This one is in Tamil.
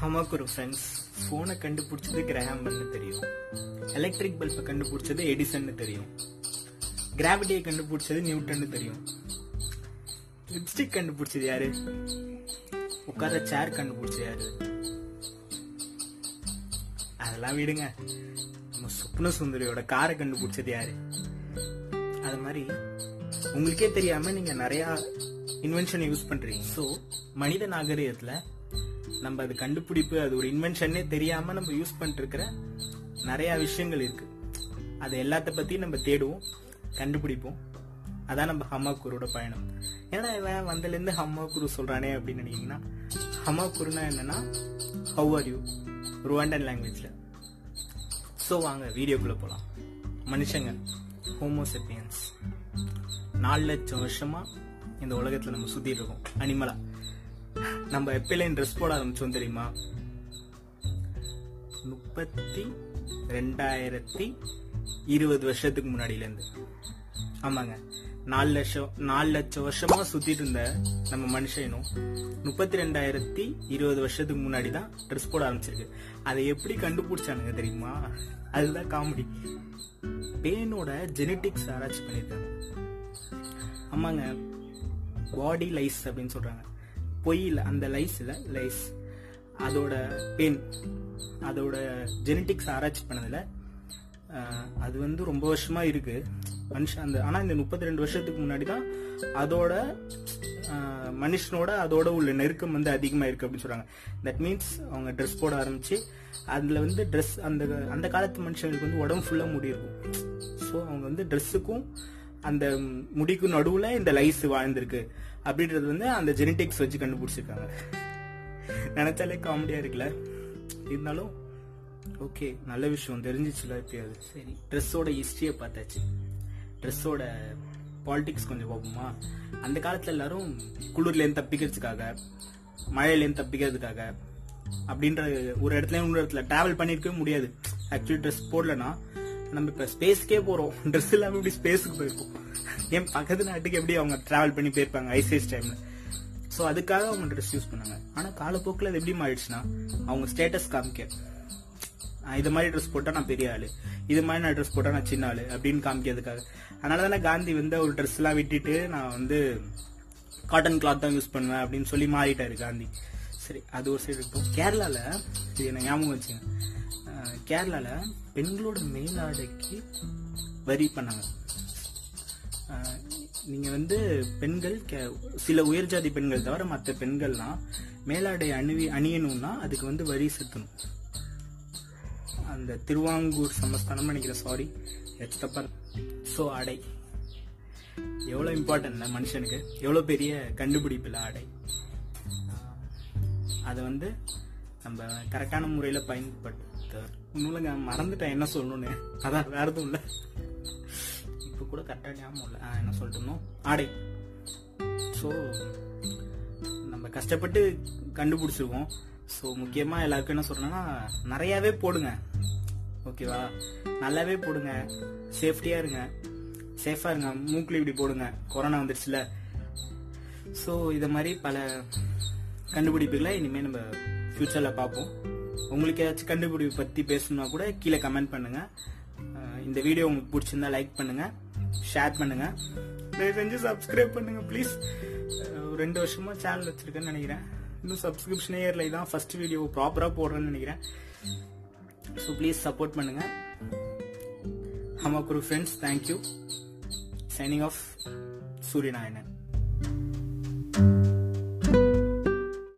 ஹமாக்கு ஒரு ஃப்ரெண்ட்ஸ் ஃபோனை கண்டுபிடிச்சது கிரஹாம்பல்னு தெரியும். எலக்ட்ரிக் பல்பை கண்டுபிடிச்சது எடிசன்னு தெரியும். கிராவிட்டியை கண்டுபிடிச்சது நியூட்டன்னு தெரியும். லிப்ஸ்டிக் கண்டுபிடிச்சது யாரு? உட்கார சேர் கண்டுபிடிச்சது யாரு? அதெல்லாம் விடுங்க. நம்ம சுப்ன சுந்தரியோட காரை கண்டுபிடிச்சது யாரு? அது மாதிரி உங்களுக்கே தெரியாம நீங்க நிறைய இன்வென்ஷனை யூஸ் பண்றீங்க. ஸோ மனித நாகரிகத்துல நம்ம அது கண்டுபிடிப்பு அது ஒரு இன்வென்ஷன்னே தெரியாம நம்ம யூஸ் பண்ணிருக்கிற நிறைய விஷயங்கள் இருக்கு. அது எல்லாத்த பத்தியும் நம்ம தேடுவோம் கண்டுபிடிப்போம். அதான் நம்ம ஹம்மாக்கூரோட பயணம். ஏன்னா இவன் வந்தலேருந்து ஹம்மாக்குரு சொல்றானே அப்படின்னு நினைக்கிங்கன்னா ஹமாக்குருனா என்னன்னா ஹவ் ஆர் யூ ருவாண்டன் லாங்குவேஜில் ஸோ வாங்க வீடியோக்குள்ளே போகலாம் மனுஷங்க ஹோமோசெப்பியன்ஸ் நாலு லட்சம் வருஷமாக இந்த உலகத்தில் நம்ம சுற்றிட்டு இருக்கோம். அனிமலா நம்ம எப்பயிலையும் ட்ரெஸ் போட ஆரம்பிச்சோம் தெரியுமா? முப்பத்தி ரெண்டாயிரத்தி இருபது வருஷத்துக்கு முன்னாடியிலேருந்து ஆமாங்க. நாலு லட்சம் நாலு லட்சம் வருஷமா சுத்திட்டு இருந்த நம்ம மனுஷனும் முப்பத்தி ரெண்டாயிரத்தி இருபது வருஷத்துக்கு முன்னாடி தான் ட்ரெஸ் போட ஆரம்பிச்சிருக்கு. அதை எப்படி கண்டுபிடிச்சானுங்க தெரியுமா? அதுதான் காமெடி பேனோட ஜெனட்டிக்ஸ் ஆராய்ச்சி பண்ணியிருக்காங்க. ஆமாங்க. பாடி லைஸ் அப்படின்னு சொல்றாங்க. பொய்யில் அந்த லைஸில் லைஸ். அதோட பெயின் அதோட ஜெனட்டிக்ஸ் ஆராய்ச்சி பண்ணதில் அது வந்து ரொம்ப வருஷமாக இருக்குது மனுஷன் அந்த ஆனால் இந்த முப்பத்தி ரெண்டு வருஷத்துக்கு முன்னாடி தான் அதோட மனுஷனோட அதோட உள்ள நெருக்கம் வந்து அதிகமாக இருக்குது அப்படின்னு சொல்கிறாங்க தட் மீன்ஸ் அவங்க ட்ரெஸ் போட ஆரம்பித்து அதில் வந்து ட்ரெஸ் அந்த அந்த காலத்து மனுஷங்களுக்கு வந்து உடம்பு ஃபுல்லாக முடி இருக்கும். ஸோ அவங்க வந்து ட்ரெஸ்ஸுக்கும் அந்த முடிக்கும் நடுவில் இந்த லைஸ் வாழ்ந்திருக்கு. அப்படின்றது வந்து அந்த ஜெனட்டிக்ஸ் வச்சு கண்டுபிடிச்சிருக்காங்க. நினைச்சாலே காமெடியா இருக்குல்ல? இருந்தாலும் ஓகே நல்ல விஷயம். தெரிஞ்சிச்சுல எப்பயாவது. சரி. ட்ரெஸ்ஸோட ஹிஸ்டரியை பார்த்தாச்சு. ட்ரெஸ்ஸோட பாலிடிக்ஸ் கொஞ்சம் பார்ப்போமா? அந்த காலத்துல எல்லாரும் குளிர்லேருந்து தப்பிக்கிறதுக்காக மழையிலேருந்து தப்பிக்கிறதுக்காக அப்படின்ற ஒரு இடத்துல இன்னொரு இடத்துல டிராவல் பண்ணிருக்கவே முடியாது. ஆக்சுவலி ட்ரெஸ் போடலன்னா நம்ம இப்ப ஸ்பேஸ்க்கே போறோம். ட்ரெஸ் இல்லாம இப்படி ஸ்பேஸுக்கு போயிருக்கோம் ஏன் பக்கத்து நாட்டுக்கு எப்படி அவங்க டிராவல் பண்ணி போயிருப்பாங்க ஐசேஸ் டைம்ல ஸோ அதுக்காக அவங்க ட்ரெஸ் யூஸ் பண்ணாங்க. ஆனால் காலப்போக்கில் அது எப்படி மாறிடுச்சுன்னா அவங்க ஸ்டேட்டஸ் காமிக்க. இது மாதிரி ட்ரெஸ் போட்டா நான் பெரிய ஆளு. இது மாதிரி நான் ட்ரெஸ் போட்டால் நான் சின்ன ஆள். அப்படின்னு காமிக்கிறதுக்காக. அதனால தானே காந்தி வந்து ஒரு ட்ரெஸ் எல்லாம் விட்டுட்டு நான் வந்து காட்டன் கிளாத் தான் யூஸ் பண்ணுவேன் அப்படின்னு சொல்லி மாறிட்டாரு காந்தி. சரி அது ஒரு சைடு இருக்கும் கேரளாவில் இது என்ன ஞாபகம் வச்சுங்க. கேரளாவில் பெண்களோட மேலாடைக்கு வரி பண்ணாங்க. நீங்கள் வந்து பெண்கள் கே- சில உயர் ஜாதி பெண்கள் தவிர மற்ற பெண்கள்லாம் மேலாடை அணிவி அணியணும்னா அதுக்கு வந்து வரி செலுத்தணும் அந்த திருவாங்கூர் சமஸ்தானம் நினைக்கிறேன் சாரி எத்தப்ப ஸோ ஆடை. எவ்வளோ இம்பார்ட்டன்ட் மனுஷனுக்கு. எவ்வளோ பெரிய கண்டுபிடிப்பில் ஆடை. அதை வந்து நம்ம கரெக்டான முறையில் பயன்படுத்த ஒன்றும் மறந்துட்டேன் என்ன சொல்லணும்னு. அதான் வேற எதுவும் இல்லை. இப்போ கூட கரெக்டாக ஞாபகம் இல்லை. ஆ, என்ன சொல்லிட்டோம் ஆடை. ஸோ நம்ம கஷ்டப்பட்டு கண்டுபிடிச்சிருக்கோம். ஸோ முக்கியமாக எல்லாருக்கும் என்ன சொல்கிறேன்னா நிறையாவே போடுங்க. ஓகேவா? நல்லாவே போடுங்க. சேஃப்டியாக இருங்க. சேஃபாக இருங்க. மூக்கில் இப்படி போடுங்க. கொரோனா வந்துடுச்சுல ஸோ இதை மாதிரி பல கண்டுபிடிப்புகளை இனிமேல் நம்ம ஃப்யூச்சரில் பார்ப்போம். உங்களுக்கு ஏதாச்சும் கண்டுபிடிப்பு பற்றி பேசணும்னா கூட கீழே கமெண்ட் பண்ணுங்கள் இந்த வீடியோ உங்களுக்கு பிடிச்சிருந்தா லைக் பண்ணுங்கள் ஷேர் பண்ணுங்கள் தயவு செஞ்சு சப்ஸ்கிரைப் பண்ணுங்கள் ப்ளீஸ் ரெண்டு வருஷமாக சேனல் வச்சுருக்கேன்னு நினைக்கிறேன். இன்னும் சப்ஸ்கிரிப்ஷன் இயரில் இதான் ஃபர்ஸ்ட் வீடியோ ப்ராப்பராக போடுறேன்னு நினைக்கிறேன். ஸோ ப்ளீஸ் சப்போர்ட் பண்ணுங்கள் ஆமாம் ஹமாக்குரு friends thank you signing off Suryanarayanan